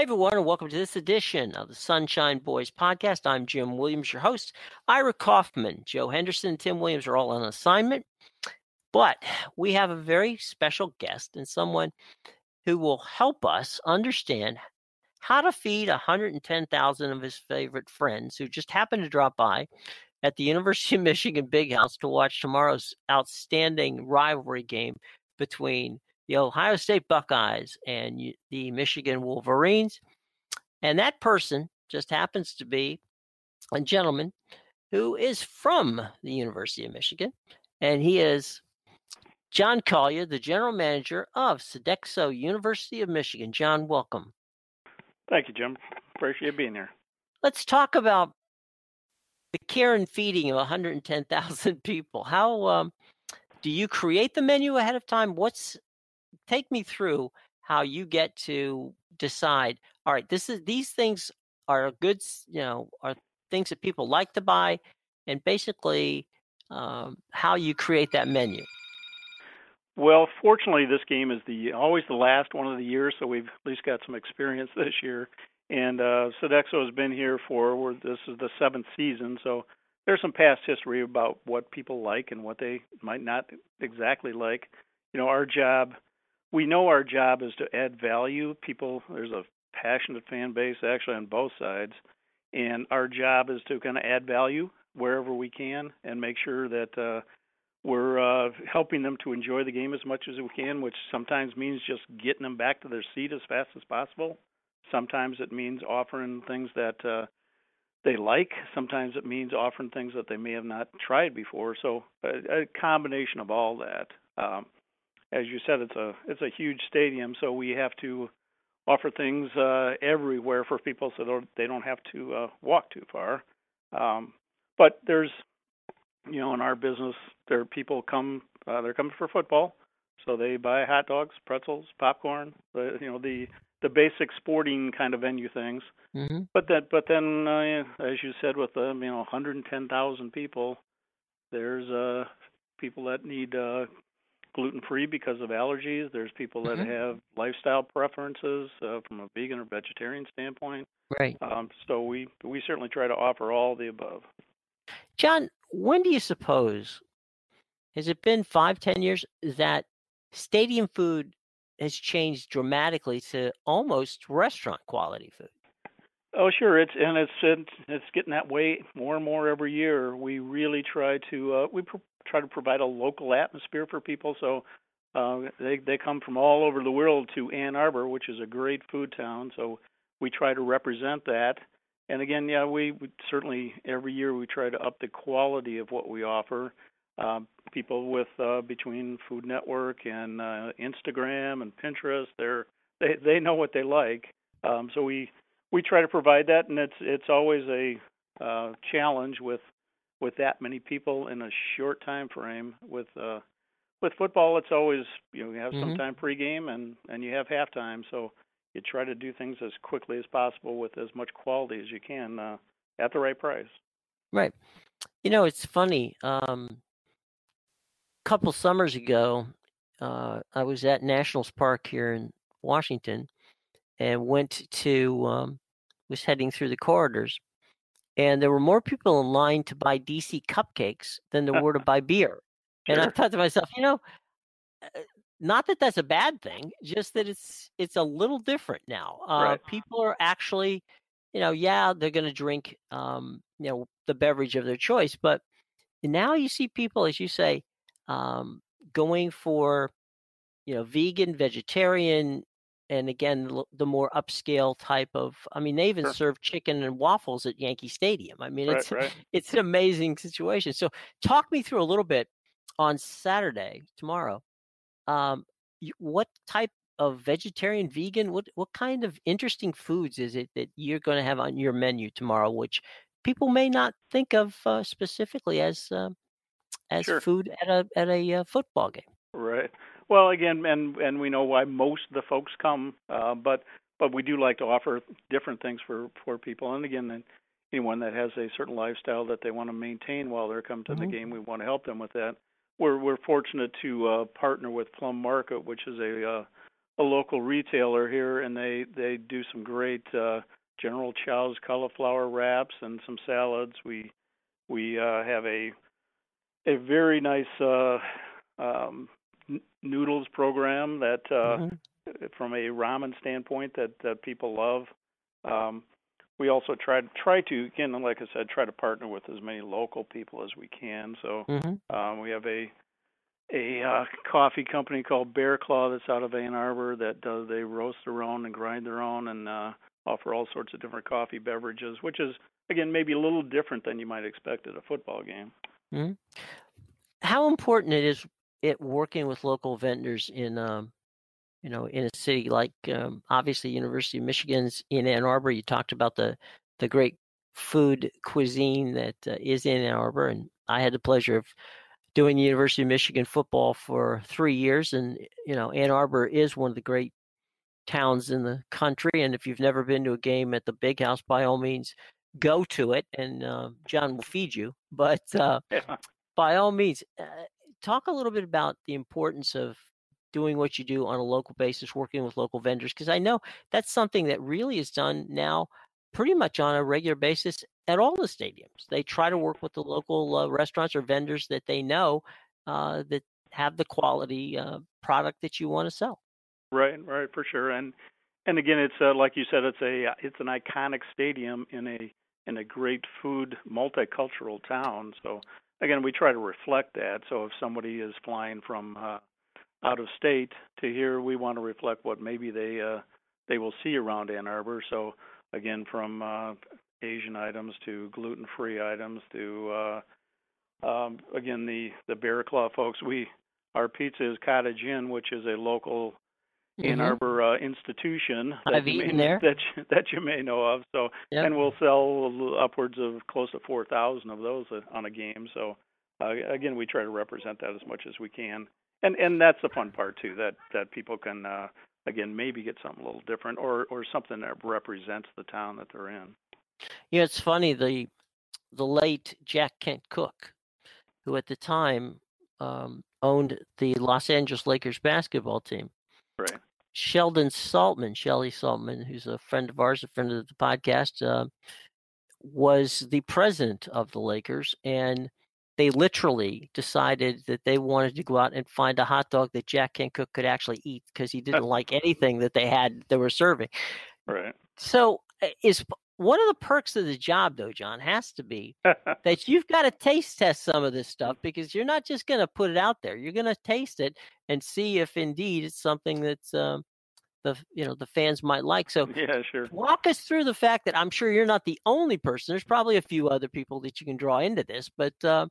Hey, everyone, and welcome to this edition of the Sunshine Boys podcast. I'm Jim Williams, your host. Ira Kaufman, Joe Henderson, and Tim Williams are all on assignment. But we have a very special guest and someone who will help us understand how to feed 110,000 of his favorite friends who just happened to drop by at the University of Michigan Big House to watch tomorrow's outstanding rivalry game between the Ohio State Buckeyes and the Michigan Wolverines. And that person just happens to be a gentleman who is from the University of Michigan. And he is Jon Collier, the general manager of Sodexo University of Michigan. Jon, welcome. Thank you, Jim. Appreciate you being here. Let's talk about the care and feeding of 110,000 people. How um, do you create the menu ahead of time? What's take me through how you get to decide all right this is these things are goods you know are things that people like to buy and basically um, how you create that menu. Well fortunately this game is the always the last one of the year so we've at least got some experience this year. And uh, Sodexo has been here for this is the seventh season so there's some past history about what people like and what they might not exactly like. You know our job we know our job is to add value. People, there's a passionate fan base actually on both sides, and our job is to kind of add value wherever we can and make sure that uh, we're uh, helping them to enjoy the game as much as we can, which sometimes means just getting them back to their seat as fast as possible. Sometimes it means offering things that uh, they like. Sometimes it means offering things that they may have not tried before. So a, a combination of all that. Um, as you said, it's a it's a huge stadium, so we have to offer things uh, everywhere for people so don't, they don't have to uh, walk too far. Um, but there's, you know, in our business, there are people come uh, they're coming for football, so they buy hot dogs, pretzels, popcorn, the you know the the basic sporting kind of venue things. Mm-hmm. But that but then uh, as you said, with the you know 110,000 people, there's uh people that need uh gluten free because of allergies. There's people that mm-hmm. have lifestyle preferences uh, from a vegan or vegetarian standpoint. Right. Um, so we we certainly try to offer all the above. Jon, when do you suppose has it been five, ten years that stadium food has changed dramatically to almost restaurant quality food? Oh, sure. It's and it's it's getting that way more and more every year. We really try to uh, we pr- try to provide a local atmosphere for people. So uh, they they come from all over the world to Ann Arbor, which is a great food town. So we try to represent that. And again, yeah, we, we certainly every year we try to up the quality of what we offer. Uh, people with uh, between Food Network and uh, Instagram and Pinterest, they're they they know what they like. Um, so we we try to provide that, and it's it's always a uh, challenge with with that many people in a short time frame. With uh, with football, it's always you know you have mm-hmm. some time pregame and and you have halftime, so you try to do things as quickly as possible with as much quality as you can uh, at the right price. Right. You know, it's funny. Um, a couple summers ago, uh, I was at Nationals Park here in Washington, and went to um, was heading through the corridors, and there were more people in line to buy DC cupcakes than there were to buy beer. Sure. And I thought to myself, you know, uh, not that that's a bad thing, just that it's it's a little different now. Uh, right. People are actually, you know, yeah, they're going to drink, um, you know, the beverage of their choice, but now you see people, as you say, um, going for, you know, vegan, vegetarian, and again the more upscale type of i mean they even sure. serve chicken and waffles at yankee stadium i mean it's right. it's an amazing situation so talk me through a little bit on saturday tomorrow um, what type of vegetarian vegan what what kind of interesting foods is it that you're going to have on your menu tomorrow which people may not think of uh, specifically as uh, as sure. food at a at a uh, football game right well, again, and and we know why most of the folks come, uh, but but we do like to offer different things for for people. And again, anyone that has a certain lifestyle that they want to maintain while they're coming to mm-hmm. the game, we want to help them with that. We're we're fortunate to uh, partner with Plum Market, which is a uh, a local retailer here, and they they do some great uh, General Chow's cauliflower wraps and some salads. We we uh, have a a very nice uh, um, noodles program that uh, mm-hmm. from a ramen standpoint that that people love. Um, we also try try to again, like I said, try to partner with as many local people as we can. So mm-hmm. um, we have a a uh, coffee company called Bear Claw that's out of Ann Arbor that does they roast their own and grind their own and uh, offer all sorts of different coffee beverages, which is again maybe a little different than you might expect at a football game. Mm-hmm. How important it is it working with local vendors in um, you know in a city like um, obviously University of Michigan's in Ann Arbor. You talked about the the great food cuisine that uh, is in Ann Arbor, and I had the pleasure of doing University of Michigan football for three years, and you know Ann Arbor is one of the great towns in the country. And if you've never been to a game at the Big House, by all means, go to it, and uh, Jon will feed you. But uh, by all means, uh, talk a little bit about the importance of doing what you do on a local basis, working with local vendors, because I know that's something that really is done now pretty much on a regular basis at all the stadiums. They try to work with the local uh, restaurants or vendors that they know uh, that have the quality uh, product that you want to sell. Right, right, for sure. And and again, it's uh, like you said, it's a it's an iconic stadium in a in a great food multicultural town. So again, we try to reflect that. So if somebody is flying from uh, out of state to here, we want to reflect what maybe they uh, they will see around Ann Arbor. So again, from uh, Asian items to gluten-free items to uh, um, again the the Bear Claw folks. We our pizza is Cottage Inn, which is a local Ann mm-hmm. Arbor uh, institution that I've you eaten may, there that you, that you may know of. So yep. and we'll sell upwards of close to four thousand of those on a game. So uh, again, we try to represent that as much as we can, and and that's the fun part too. That that people can uh, again maybe get something a little different or or something that represents the town that they're in. Yeah, it's funny the the late Jack Kent Cooke, who at the time um, owned the Los Angeles Lakers basketball team. Right. Sheldon Saltman, Shelly Saltman, who's a friend of ours, a friend of the podcast, uh, was the president of the Lakers, and they literally decided that they wanted to go out and find a hot dog that Jack Kent Cooke could actually eat because he didn't like anything that they had they were serving. Right. So uh, is one of the perks of the job though jon? Has to be that you've got to taste test some of this stuff because you're not just going to put it out there. You're going to taste it and see if indeed it's something that's um, the you know the fans might like. So yeah sure. walk us through the fact that i'm sure you're not the only person. There's probably a few other people that you can draw into this but uh,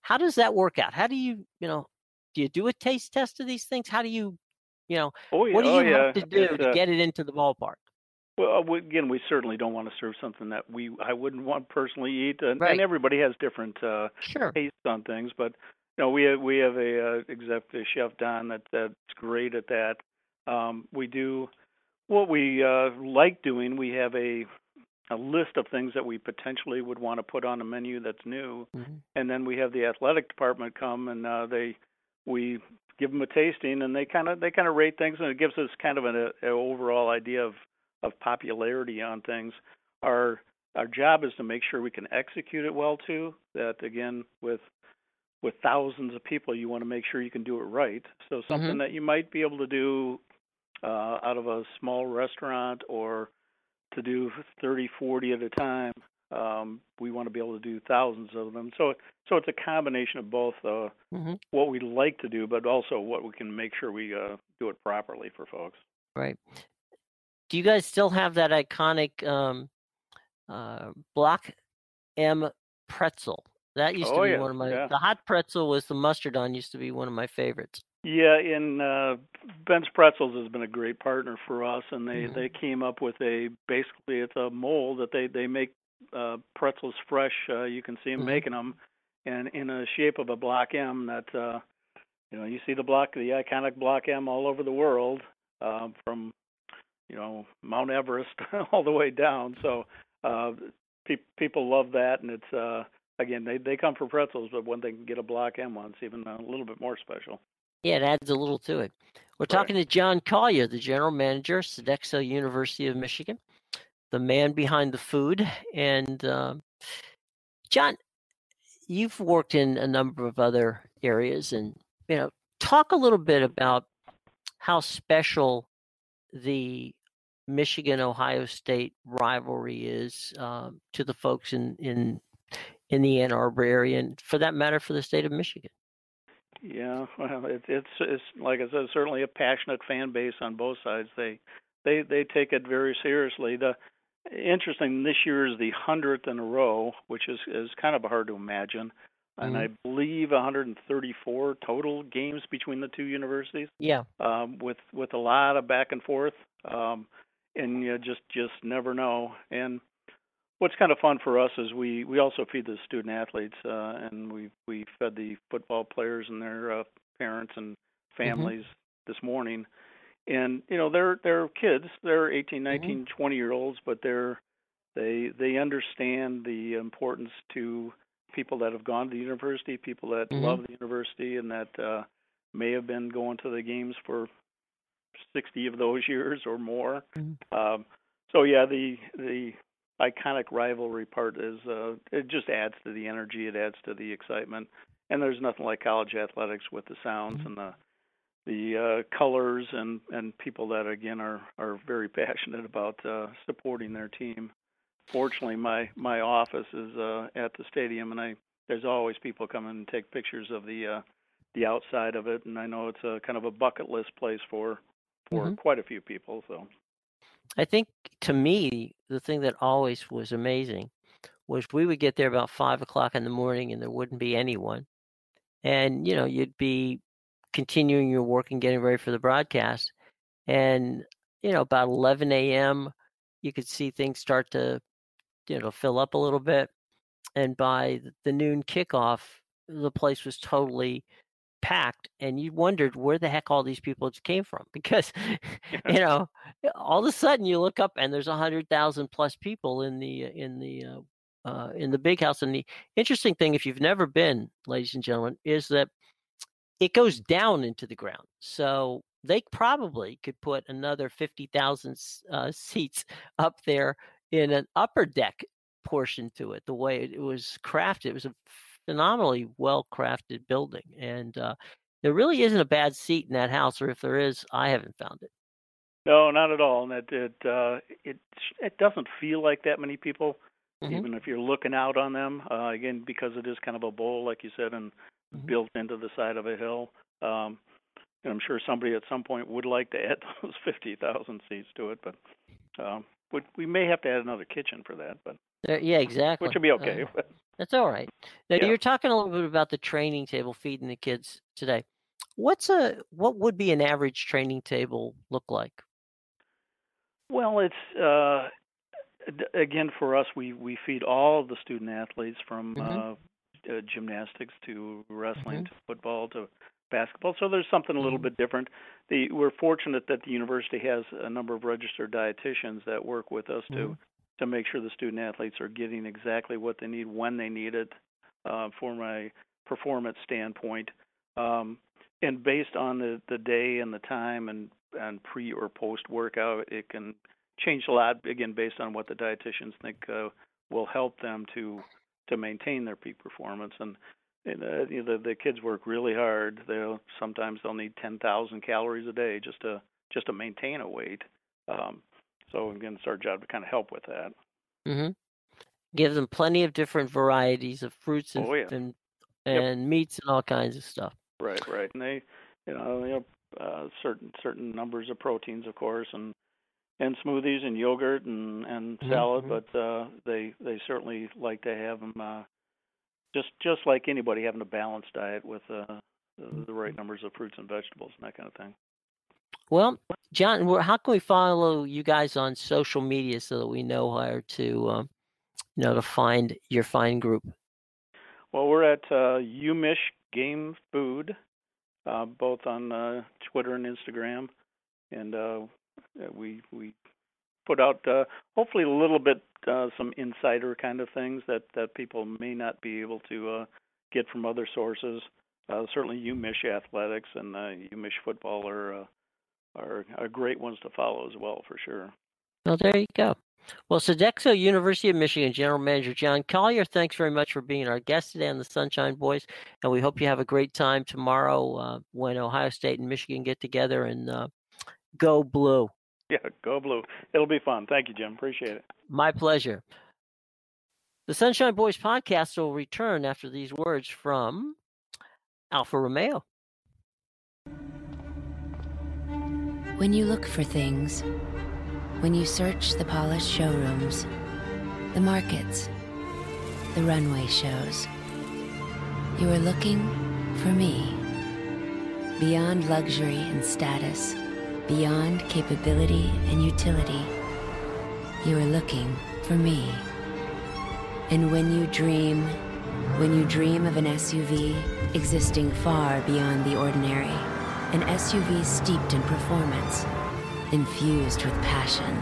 how does that work out? How do you you know do you do a taste test of these things? How do you you know oh, yeah. what do you oh, have yeah. to do it's, to uh, get it into the ballpark well, uh, again, we certainly don't want to serve something that we I wouldn't want personally eat, and, right. and everybody has different uh, sure. tastes on things. But you know, we have, we have a uh, executive chef Don that that's great at that. Um, we do what we uh, like doing. We have a a list of things that we potentially would want to put on a menu that's new, mm-hmm. and then we have the athletic department come and uh, they we give them a tasting and they kind of they kind of rate things and it gives us kind of an, a, a overall idea of of popularity on things. Our our job is to make sure we can execute it well too. That again with with thousands of people, you want to make sure you can do it right. So something mm-hmm. that you might be able to do uh, out of a small restaurant or to do 30, 40 at a time. Um, we want to be able to do thousands of them. So, so it's a combination of both uh, mm-hmm. what we like to do, but also what we can make sure we uh, do it properly for folks. Right do you guys still have that iconic um, uh, Block M pretzel? That used oh, to be yeah, one of my. Yeah. The hot pretzel was the mustard on. Used to be one of my favorites. Yeah, and uh, Ben's Pretzels has been a great partner for us, and they mm-hmm. they came up with a basically it's a mold that they they make uh, pretzels fresh. Uh, you can see them mm-hmm. making them, and in a shape of a block M that uh, you know you see the block the iconic block M all over the world uh, from you know Mount Everest all the way down. So uh, pe- people love that, and it's uh, again they they come for pretzels, but when they can get a block M one, it's even a little bit more special. Yeah, it adds a little to it. We're talking to Jon Collier, the general manager, Sodexo University of Michigan, the man behind the food. And uh, Jon, you've worked in a number of other areas, and you know, talk a little bit about how special the Michigan Ohio State rivalry is um, to the folks in in in the Ann Arbor area, and for that matter, for the state of Michigan. Yeah, well, it, it's it's like I said, certainly a passionate fan base on both sides. They they they take it very seriously. The interesting this year is the hundredth in a row, which is is kind of hard to imagine. And mm-hmm. I believe 134 total games between the two universities. Yeah. Um, with with a lot of back and forth, um, and you just just never know. And what's kind of fun for us is we we also feed the student athletes, uh, and we we fed the football players and their uh, parents and mm-hmm. families mm-hmm. this morning. And you know they're they're kids, they're 18, 19, mm-hmm. 20 year olds, but they're they they understand the importance to people that have gone to the university, people that mm-hmm. love the university, and that uh, may have been going to the games for 60 of those years or more. Mm-hmm. Um, so yeah, the the iconic rivalry part is uh, it just adds to the energy, it adds to the excitement, and there's nothing like college athletics with the sounds mm-hmm. and the the uh, colors and and people that again are are very passionate about uh, supporting their team. Fortunately, my my office is uh, at the stadium, and I there's always people coming and take pictures of the uh, the outside of it, and I know it's a kind of a bucket list place for for mm-hmm. quite a few people. So I think to me, the thing that always was amazing was we would get there about five o'clock in the morning and there wouldn't be anyone. And, you know, you'd be continuing your work and getting ready for the broadcast. And, you know, about 11 a.m., you could see things start to, you know, fill up a little bit. And by the noon kickoff, the place was totally packed and you wondered where the heck all these people came from because you know all of a sudden you look up and there's a hundred thousand plus people in the in the uh, uh, in the big house and the interesting thing if you've never been ladies and gentlemen is that it goes down into the ground so they probably could put another 50,000 uh, seats up there in an upper deck portion to it the way it was crafted it was a phenomenally well crafted building, and uh, there really isn't a bad seat in that house, or if there is, I haven't found it. No, not at all. And it it uh, it it doesn't feel like that many people, mm-hmm. even if you're looking out on them. Uh, again, because it is kind of a bowl, like you said, and mm-hmm. built into the side of a hill. Um, and I'm sure somebody at some point would like to add those 50,000 seats to it, but um, we may have to add another kitchen for that. But uh, yeah, exactly. Which would be okay. Uh, that's all right. Now yeah. you're talking a little bit about the training table feeding the kids today. What's a what would be an average training table look like? Well, it's uh, again for us. We we feed all of the student athletes from mm-hmm. uh, uh, gymnastics to wrestling mm-hmm. to football to basketball. So there's something a little mm-hmm. bit different. The, we're fortunate that the university has a number of registered dietitians that work with us to mm-hmm to make sure the student athletes are getting exactly what they need when they need it uh, from a performance standpoint. Um, and based on the, the day and the time and, and pre or post workout, it can change a lot again based on what the dietitians think uh, will help them to to maintain their peak performance. And, and uh, you know, the, the kids work really hard. They'll sometimes they'll need 10,000 calories a day just to just to maintain a weight. Um, so again, it's our job to kind of help with that. Mm-hmm. Give them plenty of different varieties of fruits and oh, yeah. and, and yep. meats and all kinds of stuff. Right, right, and they, you know, you know, uh, certain certain numbers of proteins, of course, and and smoothies and yogurt and and mm-hmm. salad, mm-hmm. but uh, they they certainly like to have them uh, just just like anybody having a balanced diet with uh, the, right numbers of fruits and vegetables and that kind of thing. Well, Jon, how can we follow you guys on social media so that we know where to, um, you know, to find your fine group? Well, we're at uh, UMich Game Food, uh, both on uh, Twitter and Instagram, and uh, we we put out uh, hopefully a little bit uh, some insider kind of things that that people may not be able to uh, get from other sources. uh, certainly UMich athletics and uh, UMich football are uh, are, are great ones to follow as well for sure. Well, there you go. Well, Sodexo University of Michigan General Manager Jon Collier, thanks very much for being our guest today on the Sunshine Boys, and we hope you have a great time tomorrow uh, when Ohio State and Michigan get together and uh, go blue. Yeah, go blue. It'll be fun. Thank you, Jim. Appreciate it. My pleasure. The Sunshine Boys podcast will return after these words from Alfa Romeo. When you look for things, when you search the polished showrooms, the markets, the runway shows, you are looking for me. Beyond luxury and status, beyond capability and utility, you are looking for me. And when you dream, when you dream of an SUV existing far beyond the ordinary, an SUV steeped in performance, infused with passion,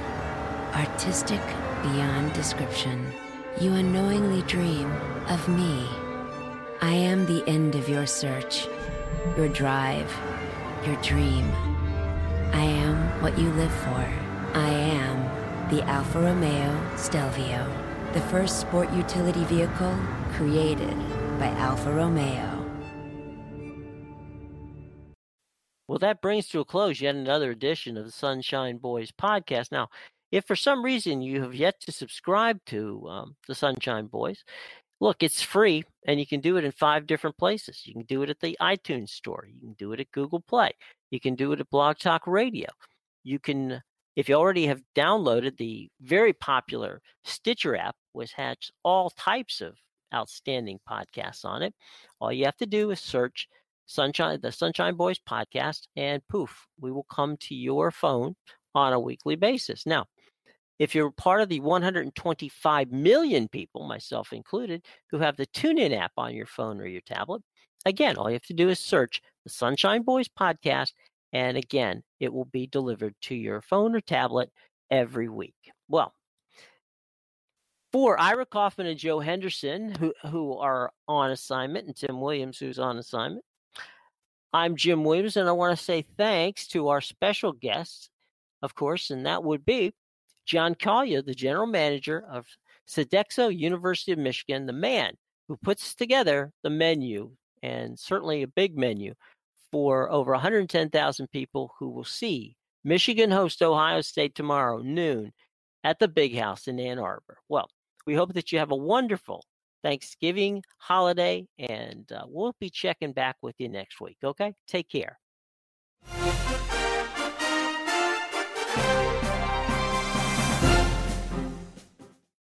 artistic beyond description, you unknowingly dream of me. I am the end of your search, your drive, your dream. I am what you live for. I am the Alfa Romeo Stelvio the first sport utility vehicle created by Alfa Romeo. Well, that brings to a close yet another edition of the Sunshine Boys podcast. Now, if for some reason you have yet to subscribe to um, the Sunshine Boys, look, it's free and you can do it in five different places. You can do it at the iTunes Store, you can do it at Google Play, you can do it at Blog Talk Radio. You can if you already have downloaded the very popular Stitcher app, which has all types of outstanding podcasts on it, all you have to do is search Sunshine, the Sunshine Boys podcast, and poof, we will come to your phone on a weekly basis. Now, if you're part of the 125 million people, myself included, who have the TuneIn app on your phone or your tablet, again, all you have to do is search the Sunshine Boys podcast and again, it will be delivered to your phone or tablet every week. Well, for Ira Kaufman and Joe Henderson, who, who are on assignment, and Tim Williams, who's on assignment, I'm Jim Williams, and I want to say thanks to our special guests, of course, and that would be Jon Collier, the general manager of Sodexo University of Michigan, the man who puts together the menu, and certainly a big menu for over 110,000 people who will see Michigan host Ohio State tomorrow noon at the Big House in Ann Arbor. Well, we hope that you have a wonderful Thanksgiving holiday, and uh, we'll be checking back with you next week. Okay, take care.